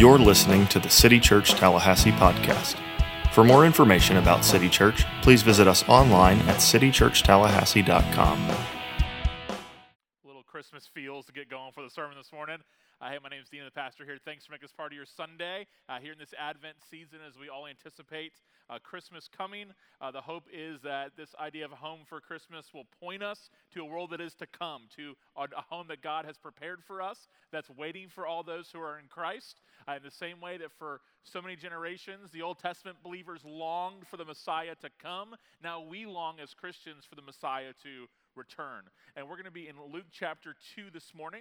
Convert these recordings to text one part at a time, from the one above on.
You're listening to the City Church Tallahassee podcast. For more information about City Church, please visit us online at citychurchtallahassee.com. Little Christmas feels to get going for the sermon this morning. Uh, hey, my name is Dean, the pastor here. Thanks for making this part of your Sunday uh, here in this Advent season as we all anticipate uh, Christmas coming. Uh, the hope is that this idea of a home for Christmas will point us to a world that is to come, to a, a home that God has prepared for us, that's waiting for all those who are in Christ. Uh, in the same way that for so many generations, the Old Testament believers longed for the Messiah to come, now we long as Christians for the Messiah to return. And we're going to be in Luke chapter 2 this morning.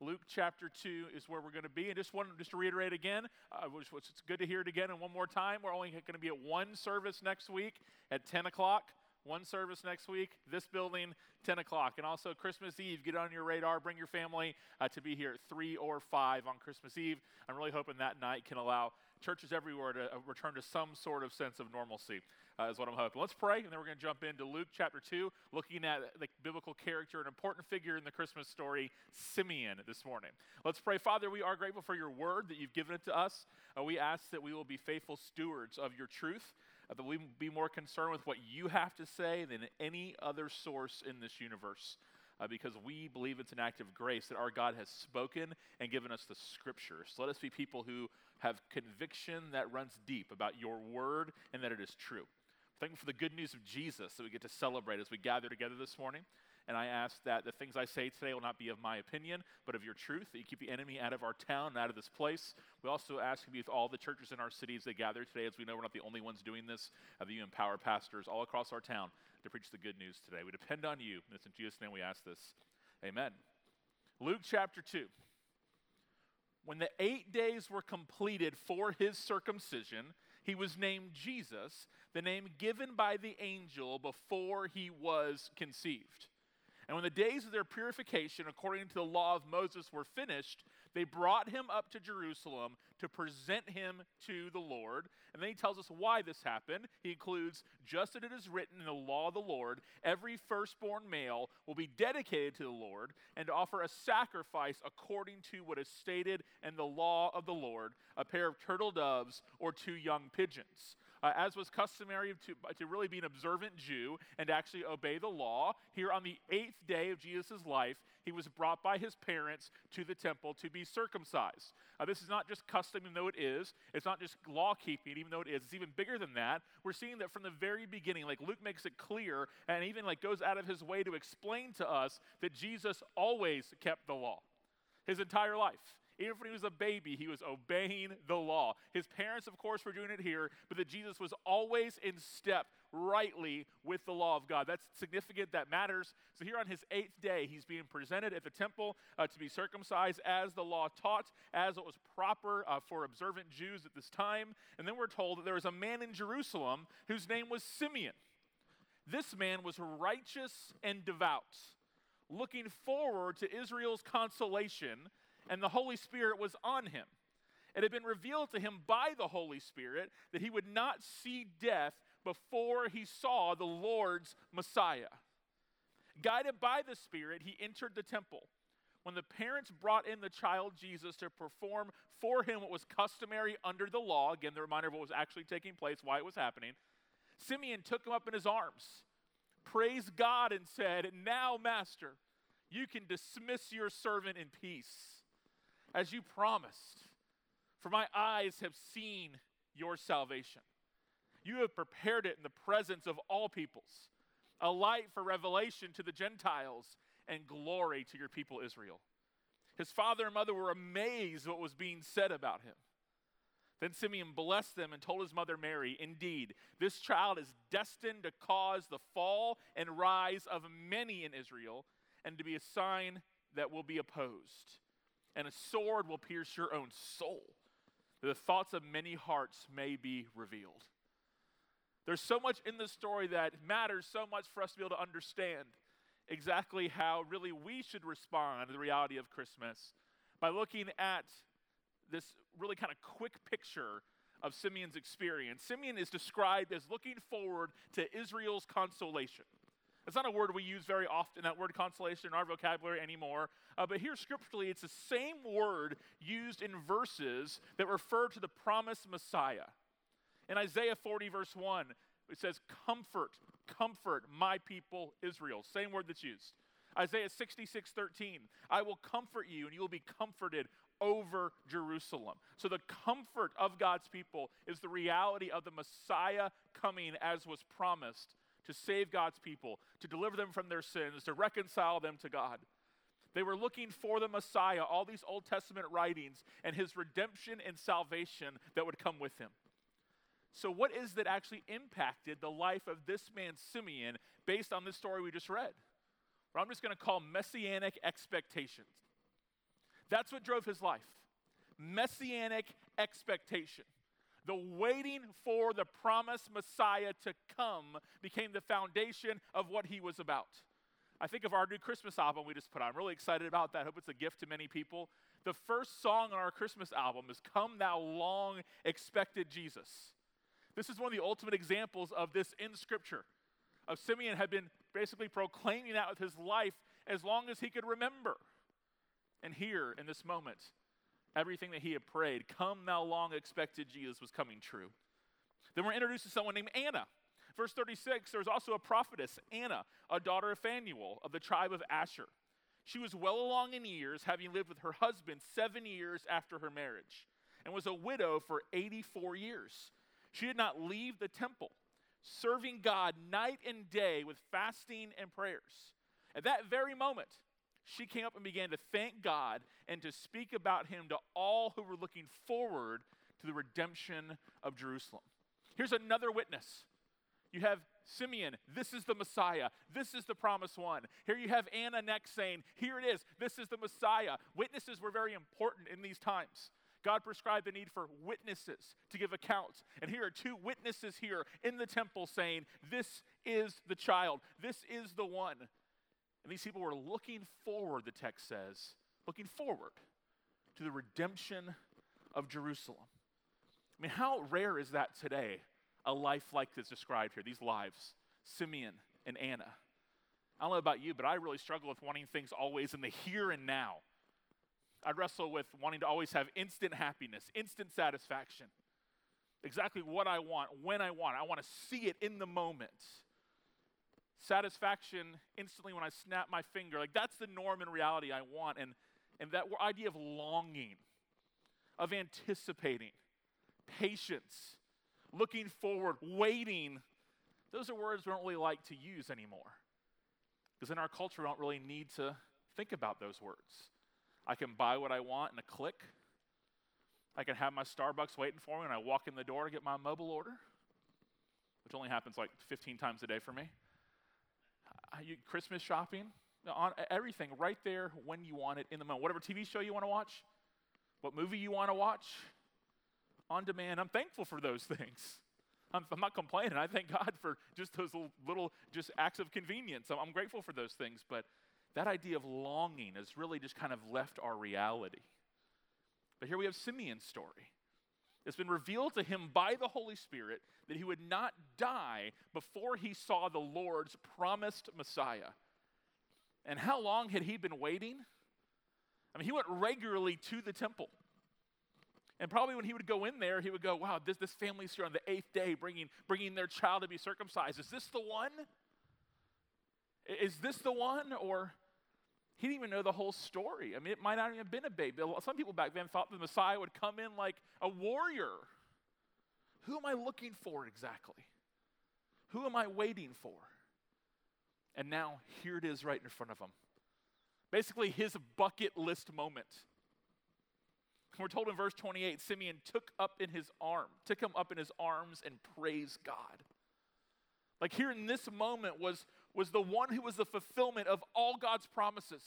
Luke chapter 2 is where we're going to be. And just want just to reiterate again, uh, it's good to hear it again and one more time. We're only going to be at one service next week at 10 o'clock. One service next week, this building, 10 o'clock. And also Christmas Eve, get on your radar, bring your family uh, to be here at 3 or 5 on Christmas Eve. I'm really hoping that night can allow churches everywhere to uh, return to some sort of sense of normalcy uh, is what I'm hoping. Let's pray, and then we're going to jump into Luke chapter 2, looking at the biblical character, an important figure in the Christmas story, Simeon, this morning. Let's pray. Father, we are grateful for your word that you've given it to us. Uh, we ask that we will be faithful stewards of your truth, that we be more concerned with what you have to say than any other source in this universe. Uh, because we believe it's an act of grace that our God has spoken and given us the scriptures. Let us be people who have conviction that runs deep about your word and that it is true. Thankful for the good news of Jesus that we get to celebrate as we gather together this morning. And I ask that the things I say today will not be of my opinion, but of your truth, that you keep the enemy out of our town and out of this place. We also ask you to be with all the churches in our cities that gather today, as we know we're not the only ones doing this, that you empower pastors all across our town to preach the good news today. We depend on you. And it's in Jesus' name we ask this. Amen. Luke chapter 2. When the eight days were completed for his circumcision, he was named Jesus, the name given by the angel before he was conceived. And when the days of their purification, according to the law of Moses, were finished, they brought him up to Jerusalem to present him to the Lord. And then he tells us why this happened. He includes, just as it is written in the law of the Lord, every firstborn male will be dedicated to the Lord and to offer a sacrifice according to what is stated in the law of the Lord a pair of turtle doves or two young pigeons uh, as was customary to, to really be an observant Jew and actually obey the law, here on the eighth day of Jesus' life, he was brought by his parents to the temple to be circumcised. Uh, this is not just custom, even though it is. It's not just law keeping, even though it is. It's even bigger than that. We're seeing that from the very beginning. Like Luke makes it clear and even like goes out of his way to explain to us that Jesus always kept the law his entire life. Even when he was a baby, he was obeying the law. His parents, of course, were doing it here, but that Jesus was always in step rightly with the law of God. That's significant, that matters. So, here on his eighth day, he's being presented at the temple uh, to be circumcised as the law taught, as it was proper uh, for observant Jews at this time. And then we're told that there was a man in Jerusalem whose name was Simeon. This man was righteous and devout, looking forward to Israel's consolation and the Holy Spirit was on him. It had been revealed to him by the Holy Spirit that he would not see death before he saw the Lord's Messiah. Guided by the Spirit, he entered the temple. When the parents brought in the child Jesus to perform for him what was customary under the law, again, the reminder of what was actually taking place, why it was happening, Simeon took him up in his arms, praised God, and said, Now, Master, you can dismiss your servant in peace as you promised. For my eyes have seen your salvation. You have prepared it in the presence of all peoples, a light for revelation to the Gentiles and glory to your people Israel. His father and mother were amazed what was being said about him. Then Simeon blessed them and told his mother Mary, Indeed, this child is destined to cause the fall and rise of many in Israel, and to be a sign that will be opposed and a sword will pierce your own soul. The thoughts of many hearts may be revealed. There's so much in this story that matters so much for us to be able to understand exactly how really we should respond to the reality of Christmas by looking at this really kind of quick picture of Simeon's experience. Simeon is described as looking forward to Israel's consolation. It's not a word we use very often, that word consolation in our vocabulary anymore. Uh, but here, scripturally, it's the same word used in verses that refer to the promised Messiah. In Isaiah 40, verse 1, it says, Comfort, comfort my people Israel. Same word that's used. Isaiah 66, 13, I will comfort you and you will be comforted over Jerusalem. So the comfort of God's people is the reality of the Messiah coming as was promised to save God's people, to deliver them from their sins, to reconcile them to God. They were looking for the Messiah, all these Old Testament writings, and his redemption and salvation that would come with him. So, what is that actually impacted the life of this man, Simeon, based on this story we just read? What I'm just going to call messianic expectations. That's what drove his life messianic expectation. The waiting for the promised Messiah to come became the foundation of what he was about. I think of our new Christmas album we just put out. I'm really excited about that. I hope it's a gift to many people. The first song on our Christmas album is Come Thou Long Expected Jesus. This is one of the ultimate examples of this in Scripture. Of Simeon had been basically proclaiming that with his life as long as he could remember. And here, in this moment, everything that he had prayed, come thou long expected Jesus, was coming true. Then we're introduced to someone named Anna. Verse 36, there was also a prophetess, Anna, a daughter of Phanuel of the tribe of Asher. She was well along in years, having lived with her husband seven years after her marriage, and was a widow for 84 years. She did not leave the temple, serving God night and day with fasting and prayers. At that very moment, she came up and began to thank God and to speak about him to all who were looking forward to the redemption of Jerusalem. Here's another witness. You have Simeon, this is the Messiah. This is the promised one. Here you have Anna next saying, Here it is, this is the Messiah. Witnesses were very important in these times. God prescribed the need for witnesses to give accounts. And here are two witnesses here in the temple saying, This is the child, this is the one. And these people were looking forward, the text says, looking forward to the redemption of Jerusalem. I mean, how rare is that today? A life like this described here, these lives, Simeon and Anna. I don't know about you, but I really struggle with wanting things always in the here and now. I wrestle with wanting to always have instant happiness, instant satisfaction. Exactly what I want, when I want. I want to see it in the moment satisfaction instantly when I snap my finger. Like that's the norm and reality I want. And, and that idea of longing, of anticipating, patience, looking forward, waiting, those are words we don't really like to use anymore. Because in our culture, we don't really need to think about those words. I can buy what I want in a click. I can have my Starbucks waiting for me when I walk in the door to get my mobile order, which only happens like 15 times a day for me Uh, you, Christmas shopping, on everything right there when you want it in the moment. Whatever TV show you want to watch, what movie you want to watch, on demand. I'm thankful for those things. I'm, I'm, not complaining. I thank God for just those little, little just acts of convenience. I'm, I'm grateful for those things. But that idea of longing has really just kind of left our reality. But here we have Simeon's story. It's been revealed to him by the Holy Spirit that he would not die before he saw the Lord's promised Messiah. And how long had he been waiting? I mean, he went regularly to the temple. And probably when he would go in there, he would go, Wow, this, this family's here on the eighth day bringing, bringing their child to be circumcised. Is this the one? Is this the one? Or he didn't even know the whole story. I mean, it might not even have been a baby. Some people back then thought the Messiah would come in like a warrior. Who am I looking for exactly? Who am I waiting for? And now here it is right in front of him. Basically, his bucket list moment. We're told in verse 28 Simeon took up in his arm, took him up in his arms and praised God. Like here in this moment was was the one who was the fulfillment of all God's promises.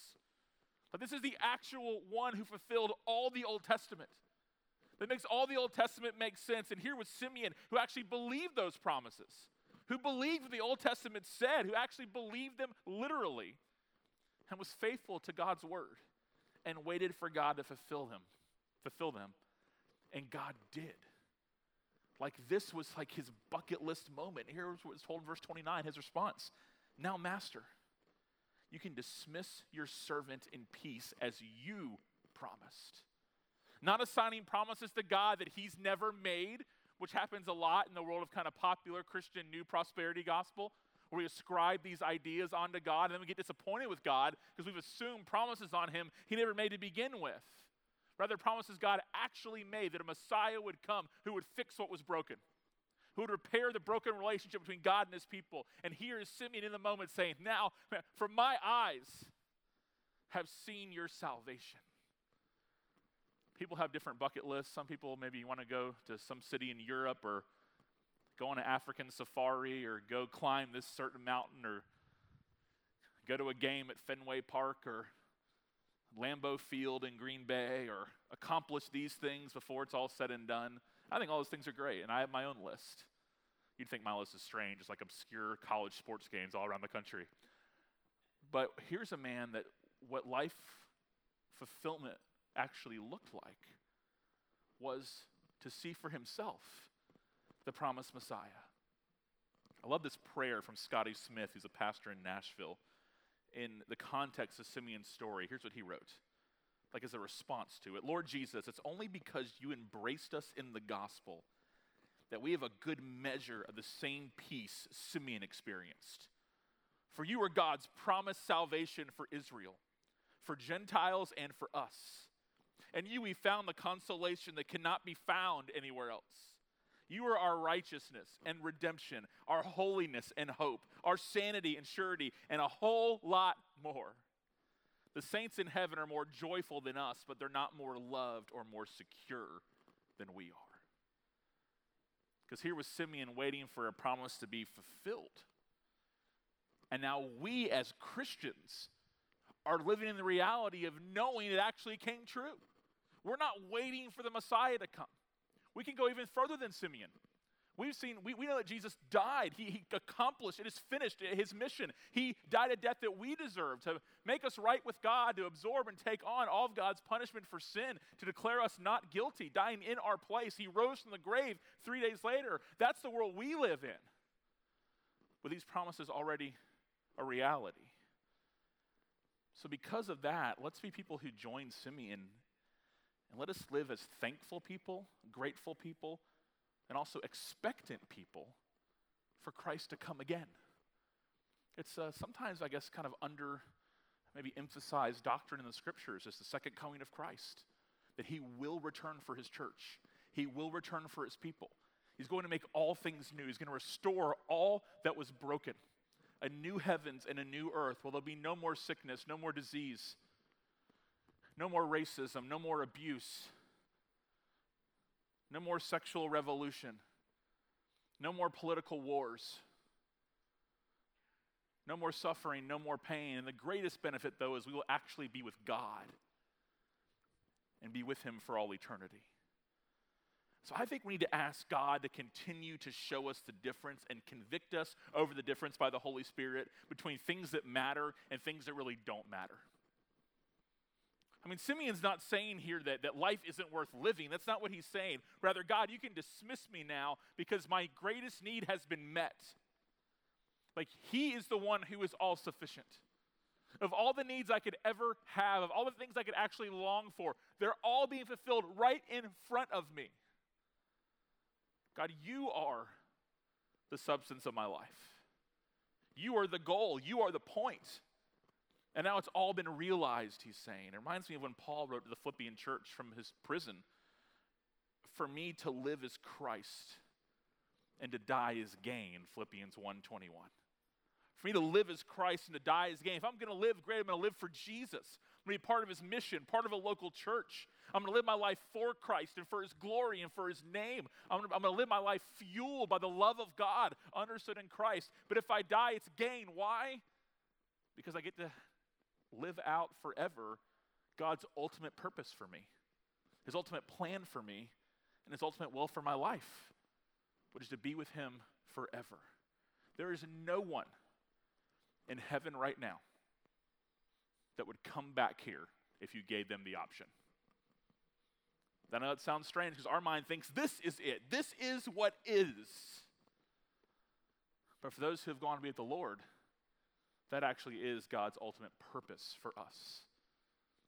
But this is the actual one who fulfilled all the Old Testament. That makes all the Old Testament make sense. And here was Simeon, who actually believed those promises, who believed what the Old Testament said, who actually believed them literally, and was faithful to God's word and waited for God to fulfill them, fulfill them. And God did. Like this was like his bucket list moment. Here was what was told in verse 29, his response. Now, Master, you can dismiss your servant in peace as you promised. Not assigning promises to God that he's never made, which happens a lot in the world of kind of popular Christian new prosperity gospel, where we ascribe these ideas onto God and then we get disappointed with God because we've assumed promises on him he never made to begin with. Rather, promises God actually made that a Messiah would come who would fix what was broken, who would repair the broken relationship between God and his people. And here is Simeon in the moment saying, Now, for my eyes have seen your salvation. People have different bucket lists. Some people maybe want to go to some city in Europe or go on an African safari or go climb this certain mountain or go to a game at Fenway Park or Lambeau Field in Green Bay or accomplish these things before it's all said and done. I think all those things are great, and I have my own list. You'd think my list is strange, it's like obscure college sports games all around the country. But here's a man that what life fulfillment actually looked like was to see for himself the promised Messiah. I love this prayer from Scotty Smith, who's a pastor in Nashville in the context of Simeon's story, here's what he wrote, like as a response to it Lord Jesus, it's only because you embraced us in the gospel that we have a good measure of the same peace Simeon experienced. For you are God's promised salvation for Israel, for Gentiles, and for us. And you we found the consolation that cannot be found anywhere else. You are our righteousness and redemption, our holiness and hope, our sanity and surety, and a whole lot more. The saints in heaven are more joyful than us, but they're not more loved or more secure than we are. Because here was Simeon waiting for a promise to be fulfilled. And now we, as Christians, are living in the reality of knowing it actually came true. We're not waiting for the Messiah to come. We can go even further than Simeon. We've seen, we, we know that Jesus died. He, he accomplished, it is finished, his mission. He died a death that we deserve to make us right with God, to absorb and take on all of God's punishment for sin, to declare us not guilty, dying in our place. He rose from the grave three days later. That's the world we live in. With these promises already a reality. So, because of that, let's be people who join Simeon and let us live as thankful people, grateful people, and also expectant people for Christ to come again. It's uh, sometimes, I guess, kind of under maybe emphasized doctrine in the scriptures is the second coming of Christ, that he will return for his church, he will return for his people. He's going to make all things new, he's going to restore all that was broken. A new heavens and a new earth where there'll be no more sickness, no more disease, no more racism, no more abuse, no more sexual revolution, no more political wars, no more suffering, no more pain. And the greatest benefit, though, is we will actually be with God and be with Him for all eternity. So I think we need to ask God to continue to show us the difference and convict us over the difference by the Holy Spirit between things that matter and things that really don't matter. I mean, Simeon's not saying here that, that life isn't worth living. That's not what he's saying. Rather, God, you can dismiss me now because my greatest need has been met. Like, he is the one who is all sufficient. Of all the needs I could ever have, of all the things I could actually long for, they're all being fulfilled right in front of me. God, you are the substance of my life. You are the goal. You are the point. And now it's all been realized, he's saying. It reminds me of when Paul wrote to the Philippian church from his prison For me to live is Christ, and to die is gain, Philippians 1:21. For me to live is Christ and to die is gain. If I'm going to live great, I'm going to live for Jesus. I'm going to be part of his mission, part of a local church. I'm going to live my life for Christ and for his glory and for his name. I'm going, to, I'm going to live my life fueled by the love of God, understood in Christ. But if I die, it's gain. Why? Because I get to live out forever God's ultimate purpose for me, His ultimate plan for me, and His ultimate will for my life, which is to be with Him forever. There is no one in heaven right now that would come back here if you gave them the option. I know sounds strange because our mind thinks this is it. This is what is. But for those who have gone to be with the Lord, That actually is God's ultimate purpose for us,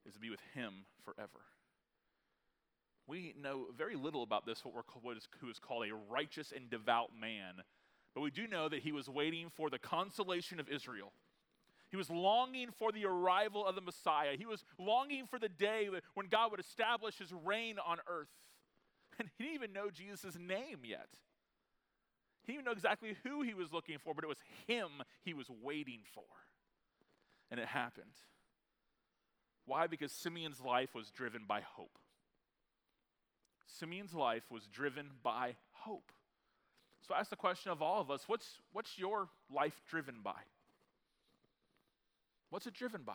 is to be with Him forever. We know very little about this, what, we're, what is, who is called a righteous and devout man, but we do know that he was waiting for the consolation of Israel. He was longing for the arrival of the Messiah. He was longing for the day when God would establish his reign on earth. And he didn't even know Jesus' name yet. He didn't know exactly who he was looking for, but it was him he was waiting for. And it happened. Why? Because Simeon's life was driven by hope. Simeon's life was driven by hope. So I ask the question of all of us what's, what's your life driven by? What's it driven by?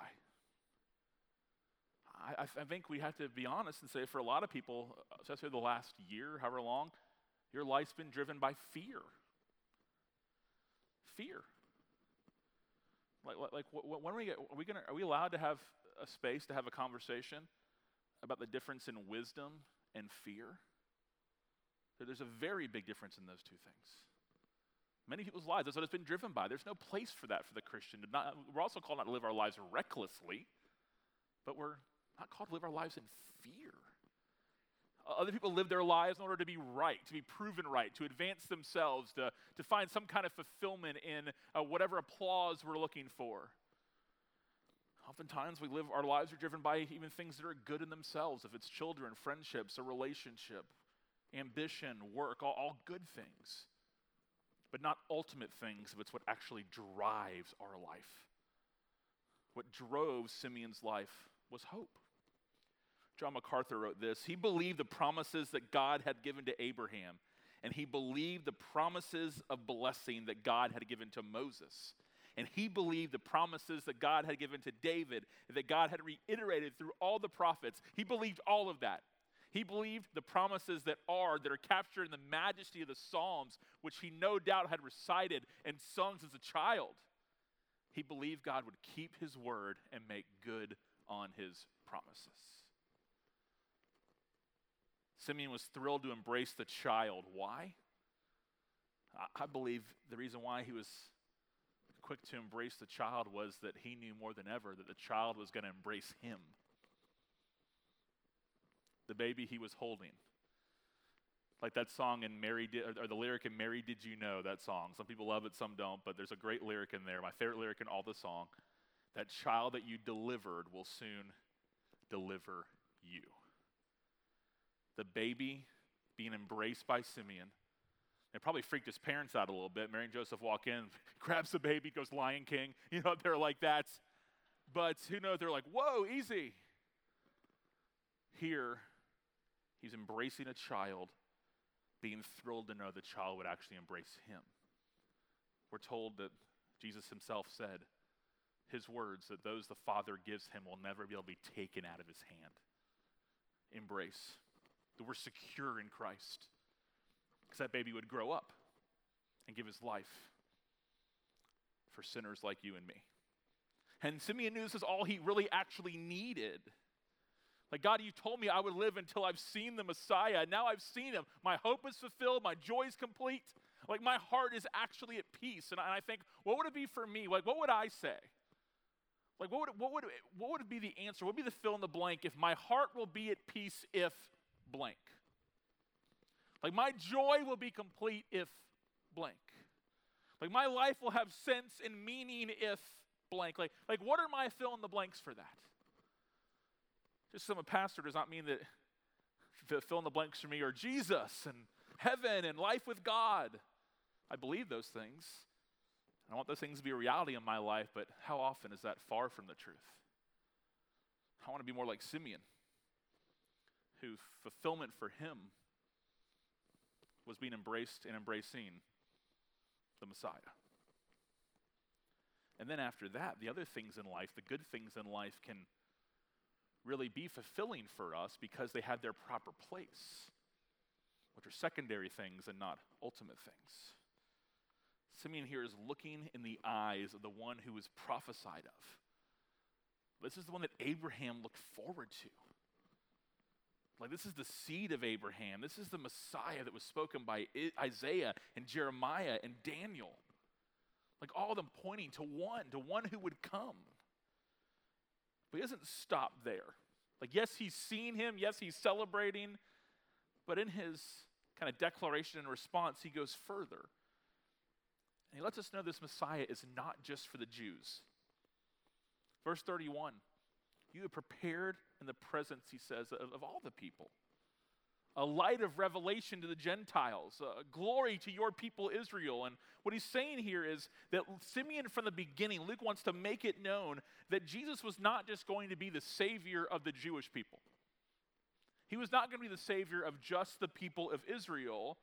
I, I, think we have to be honest and say for a lot of people, especially the last year, however long, your life's been driven by fear. Fear. Like, like, like when are we, are we gonna, are we allowed to have a space to have a conversation about the difference in wisdom and fear? There's a very big difference in those two things. Many people's lives, that's what it's been driven by. There's no place for that for the Christian. Not, we're also called not to live our lives recklessly, but we're not called to live our lives in fear. Other people live their lives in order to be right, to be proven right, to advance themselves, to, to find some kind of fulfillment in uh, whatever applause we're looking for. Oftentimes, we live, our lives are driven by even things that are good in themselves, if it's children, friendships, a relationship, ambition, work, all, all good things, but not ultimate things, but it's what actually drives our life. What drove Simeon's life was hope. John MacArthur wrote this He believed the promises that God had given to Abraham, and he believed the promises of blessing that God had given to Moses. And he believed the promises that God had given to David, that God had reiterated through all the prophets. He believed all of that. He believed the promises that are, that are captured in the majesty of the Psalms, which he no doubt had recited and sung as a child. He believed God would keep his word and make good on his promises. Simeon was thrilled to embrace the child. Why? I believe the reason why he was quick to embrace the child was that he knew more than ever that the child was going to embrace him the baby he was holding. Like that song in Mary, did, or the lyric in Mary Did You Know, that song. Some people love it, some don't, but there's a great lyric in there. My favorite lyric in all the song. That child that you delivered will soon deliver you. The baby being embraced by Simeon. It probably freaked his parents out a little bit. Mary and Joseph walk in, grabs the baby, goes Lion King. You know, they're like, that's, but who knows? They're like, whoa, easy. Here, He's embracing a child, being thrilled to know the child would actually embrace him. We're told that Jesus himself said, his words, that those the Father gives him will never be able to be taken out of his hand. Embrace. That we're secure in Christ. Because that baby would grow up and give his life for sinners like you and me. And Simeon knew this is all he really actually needed. Like, God, you told me I would live until I've seen the Messiah. Now I've seen him. My hope is fulfilled. My joy is complete. Like, my heart is actually at peace. And I think, what would it be for me? Like, what would I say? Like, what would, what would, what would be the answer? What would be the fill in the blank if my heart will be at peace if blank? Like, my joy will be complete if blank. Like, my life will have sense and meaning if blank. Like, like what are my fill in the blanks for that? Just I'm a pastor does not mean that fill in the blanks for me are Jesus and heaven and life with God. I believe those things. I want those things to be a reality in my life, but how often is that far from the truth? I want to be more like Simeon, who fulfillment for him was being embraced and embracing the Messiah. And then after that, the other things in life, the good things in life, can really be fulfilling for us because they have their proper place, which are secondary things and not ultimate things. Simeon here is looking in the eyes of the one who was prophesied of. This is the one that Abraham looked forward to. Like, this is the seed of Abraham. This is the Messiah that was spoken by Isaiah and Jeremiah and Daniel. Like all of them pointing to one, to one who would come. But he doesn't stop there. Like, yes, he's seen him, yes, he's celebrating, but in his kind of declaration and response, he goes further. And he lets us know this Messiah is not just for the Jews. Verse 31 You have prepared in the presence, he says, of, of all the people a light of revelation to the Gentiles, uh, glory to your people Israel. And what he's saying here is that Simeon, from the beginning, Luke wants to make it known that Jesus was not just going to be the Savior of the Jewish people. He was not going to be the Savior of just the people of Israel,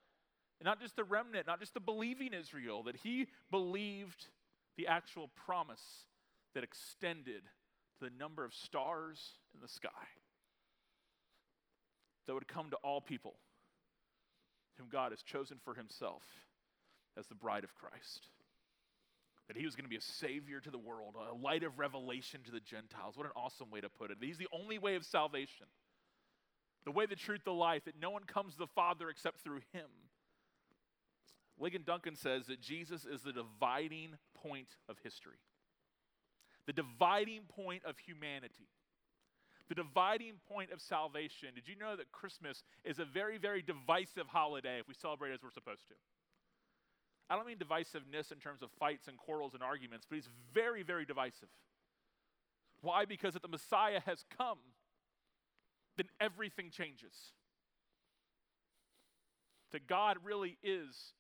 not just the remnant, not just the believing Israel, that he believed the actual promise that extended to the number of stars in the sky that would come to all people whom God has chosen for himself as the bride of Christ. That he was going to be a savior to the world, a light of revelation to the Gentiles. What an awesome way to put it. He's the only way of salvation, the way, the truth, the life, that no one comes to the Father except through him. Ligon Duncan says that Jesus is the dividing point of history, the dividing point of humanity the dividing point of salvation. Did you know that Christmas is a very, very divisive holiday if we celebrate as we're supposed to? I don't mean divisiveness in terms of fights and quarrels and arguments, but it's very, very divisive. Why? Because if the Messiah has come, then everything changes. That God really is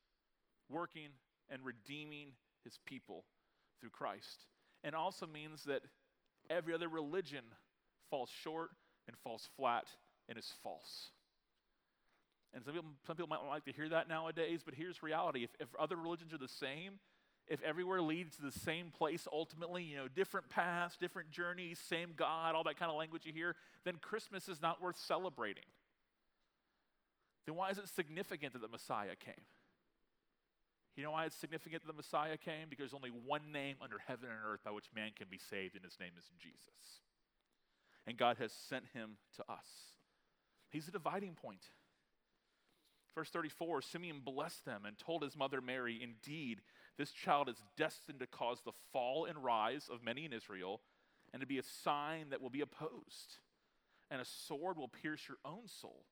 working and redeeming his people through Christ. And also means that every other religion falls short and falls flat and is false. And some people, some people might like to hear that nowadays, but here's reality. If, if other religions are the same, if everywhere leads to the same place ultimately, you know, different paths, different journeys, same God, all that kind of language you hear, then Christmas is not worth celebrating. Then why is it significant that the Messiah came? You know why it's significant that the Messiah came? Because there's only one name under heaven and earth by which man can be saved, and his name is Jesus and God has sent him to us. He's a dividing point. Verse 34 Simeon blessed them and told his mother Mary, Indeed, this child is destined to cause the fall and rise of many in Israel, and to be a sign that will be opposed. And a sword will pierce your own soul,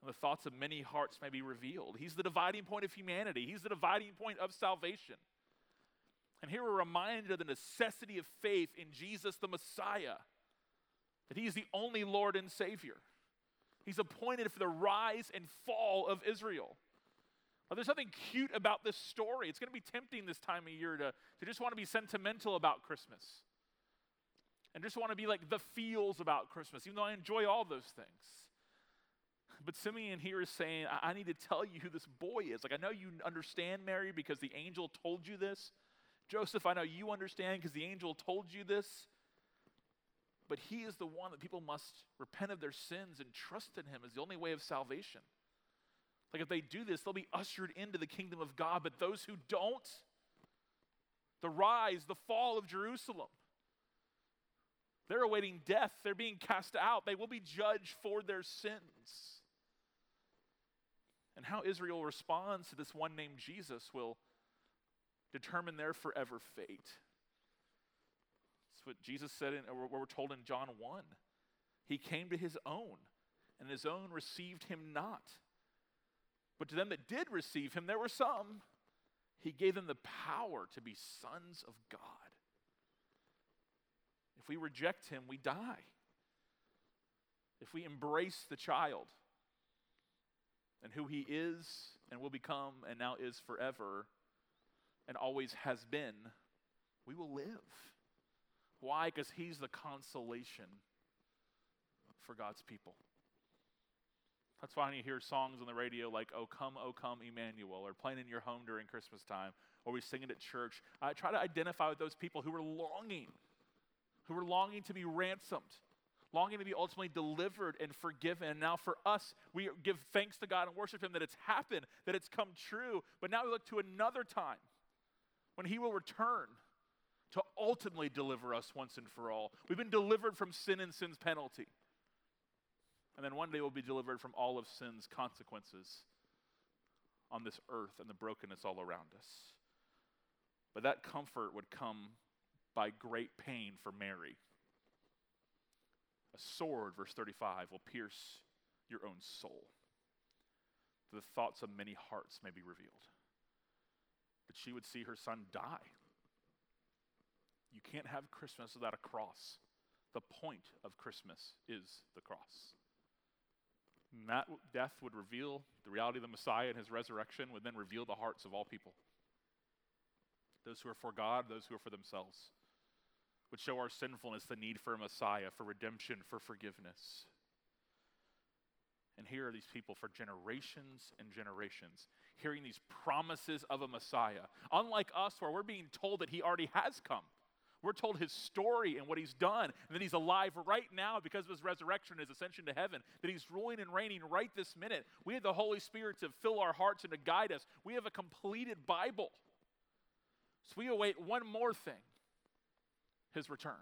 and the thoughts of many hearts may be revealed. He's the dividing point of humanity, he's the dividing point of salvation. And here we're reminded of the necessity of faith in Jesus the Messiah that he is the only Lord and Savior. He's appointed for the rise and fall of Israel. Now, there's something cute about this story. It's going to be tempting this time of year to, to just want to be sentimental about Christmas and just want to be like the feels about Christmas, even though I enjoy all those things. But Simeon here is saying, I, I need to tell you who this boy is. Like, I know you understand, Mary, because the angel told you this. Joseph, I know you understand because the angel told you this. But he is the one that people must repent of their sins and trust in him as the only way of salvation. Like if they do this, they'll be ushered into the kingdom of God. But those who don't, the rise, the fall of Jerusalem, they're awaiting death. They're being cast out. They will be judged for their sins. And how Israel responds to this one named Jesus will determine their forever fate what Jesus said, in, we're told in John 1. He came to his own, and his own received him not. But to them that did receive him, there were some. He gave them the power to be sons of God. If we reject him, we die. If we embrace the child and who he is and will become and now is forever and always has been, we will live. Why? Because he's the consolation for God's people. That's why when you hear songs on the radio like, Oh, come, oh, come, Emmanuel, or playing in your home during Christmas time, or we sing it at church. I try to identify with those people who are longing, who are longing to be ransomed, longing to be ultimately delivered and forgiven. And now for us, we give thanks to God and worship Him that it's happened, that it's come true. But now we look to another time when He will return ultimately deliver us once and for all. We've been delivered from sin and sin's penalty. And then one day we'll be delivered from all of sin's consequences on this earth and the brokenness all around us. But that comfort would come by great pain for Mary. A sword, verse 35, will pierce your own soul. The thoughts of many hearts may be revealed. But she would see her son die. You can't have Christmas without a cross. The point of Christmas is the cross. And that death would reveal the reality of the Messiah and his resurrection would then reveal the hearts of all people. Those who are for God, those who are for themselves. Would show our sinfulness, the need for a Messiah, for redemption, for forgiveness. And here are these people for generations and generations, hearing these promises of a Messiah. Unlike us, where we're being told that he already has come. We're told his story and what he's done, and that he's alive right now because of his resurrection and his ascension to heaven, that he's ruling and reigning right this minute. We have the Holy Spirit to fill our hearts and to guide us. We have a completed Bible. So we await one more thing his return.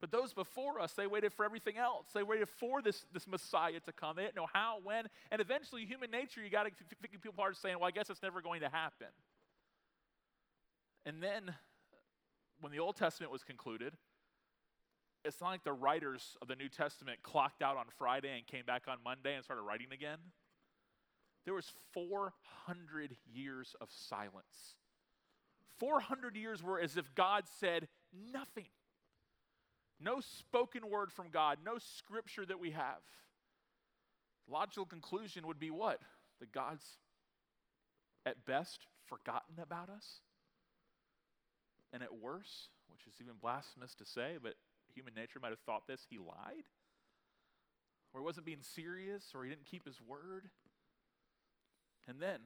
But those before us, they waited for everything else. They waited for this, this Messiah to come. They didn't know how, when, and eventually, human nature, you got to people are saying, well, I guess it's never going to happen. And then, when the Old Testament was concluded, it's not like the writers of the New Testament clocked out on Friday and came back on Monday and started writing again. There was 400 years of silence. 400 years were as if God said nothing. No spoken word from God, no scripture that we have. Logical conclusion would be what? That God's at best forgotten about us? And at worst, which is even blasphemous to say, but human nature might have thought this, he lied? Or he wasn't being serious, or he didn't keep his word? And then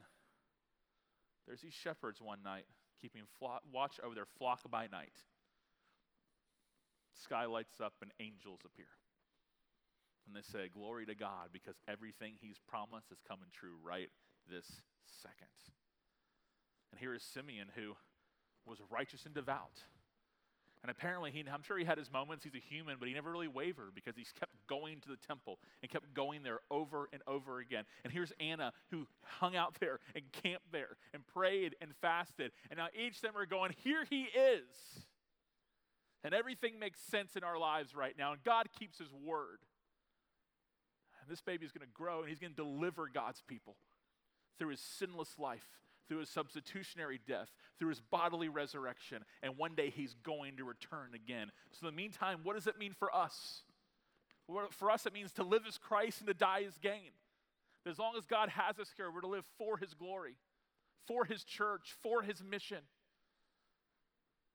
there's these shepherds one night keeping watch over their flock by night sky lights up and angels appear. And they say, Glory to God, because everything He's promised is coming true right this second. And here is Simeon, who was righteous and devout. And apparently, he, I'm sure he had his moments. He's a human, but he never really wavered because he's kept going to the temple and kept going there over and over again. And here's Anna, who hung out there and camped there and prayed and fasted. And now each of them are going, Here he is. And everything makes sense in our lives right now. And God keeps his word. And this baby is going to grow and he's going to deliver God's people through his sinless life, through his substitutionary death, through his bodily resurrection. And one day he's going to return again. So, in the meantime, what does it mean for us? For us, it means to live as Christ and to die as gain. As long as God has us here, we're to live for his glory, for his church, for his mission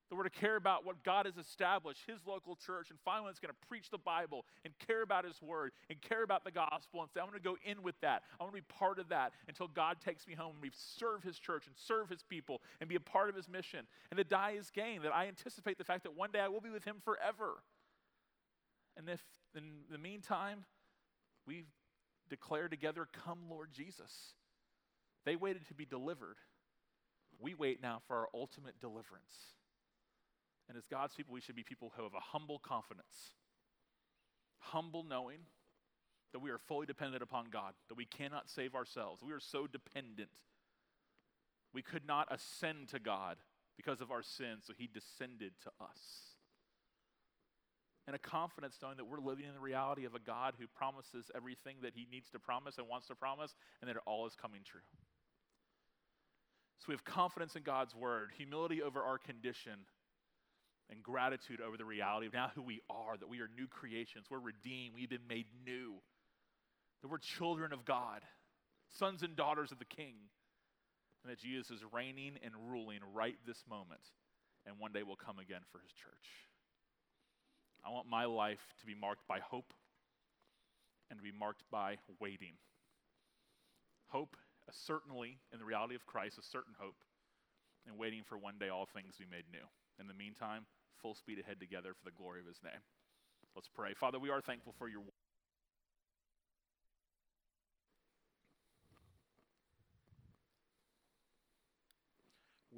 that we're to care about what God has established, His local church, and finally it's going to preach the Bible and care about His word and care about the gospel and say, I'm going to go in with that. I want to be part of that until God takes me home and we serve His church and serve His people and be a part of His mission. And to die is gain, that I anticipate the fact that one day I will be with Him forever. And if in the meantime, we declare together, Come, Lord Jesus. They waited to be delivered. We wait now for our ultimate deliverance. And as God's people, we should be people who have a humble confidence, humble knowing that we are fully dependent upon God, that we cannot save ourselves. We are so dependent. We could not ascend to God because of our sins, so He descended to us. And a confidence knowing that we're living in the reality of a God who promises everything that He needs to promise and wants to promise, and that it all is coming true. So we have confidence in God's word, humility over our condition, and gratitude over the reality of now who we are, that we are new creations, we're redeemed, we've been made new, that we're children of God, sons and daughters of the King, and that Jesus is reigning and ruling right this moment, and one day will come again for his church. I want my life to be marked by hope and to be marked by waiting. Hope, certainly in the reality of Christ, a certain hope, and waiting for one day all things to be made new. In the meantime, full speed ahead together for the glory of his name. Let's pray. Father, we are thankful for your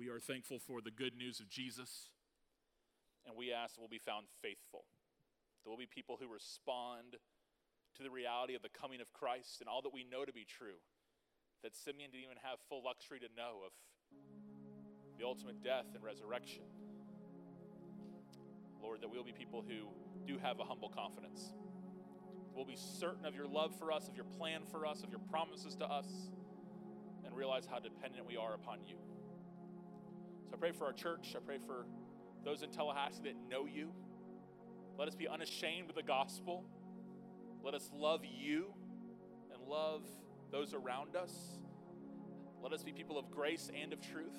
We are thankful for the good news of Jesus, and we ask that we'll be found faithful. There will be people who respond to the reality of the coming of Christ and all that we know to be true, that Simeon didn't even have full luxury to know of the ultimate death and resurrection. Lord, that we'll be people who do have a humble confidence. We'll be certain of your love for us, of your plan for us, of your promises to us, and realize how dependent we are upon you. So I pray for our church. I pray for those in Tallahassee that know you. Let us be unashamed of the gospel. Let us love you and love those around us. Let us be people of grace and of truth.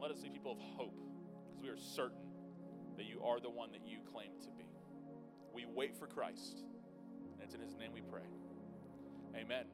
Let us be people of hope because we are certain that you are the one that you claim to be. We wait for Christ, and it's in his name we pray. Amen.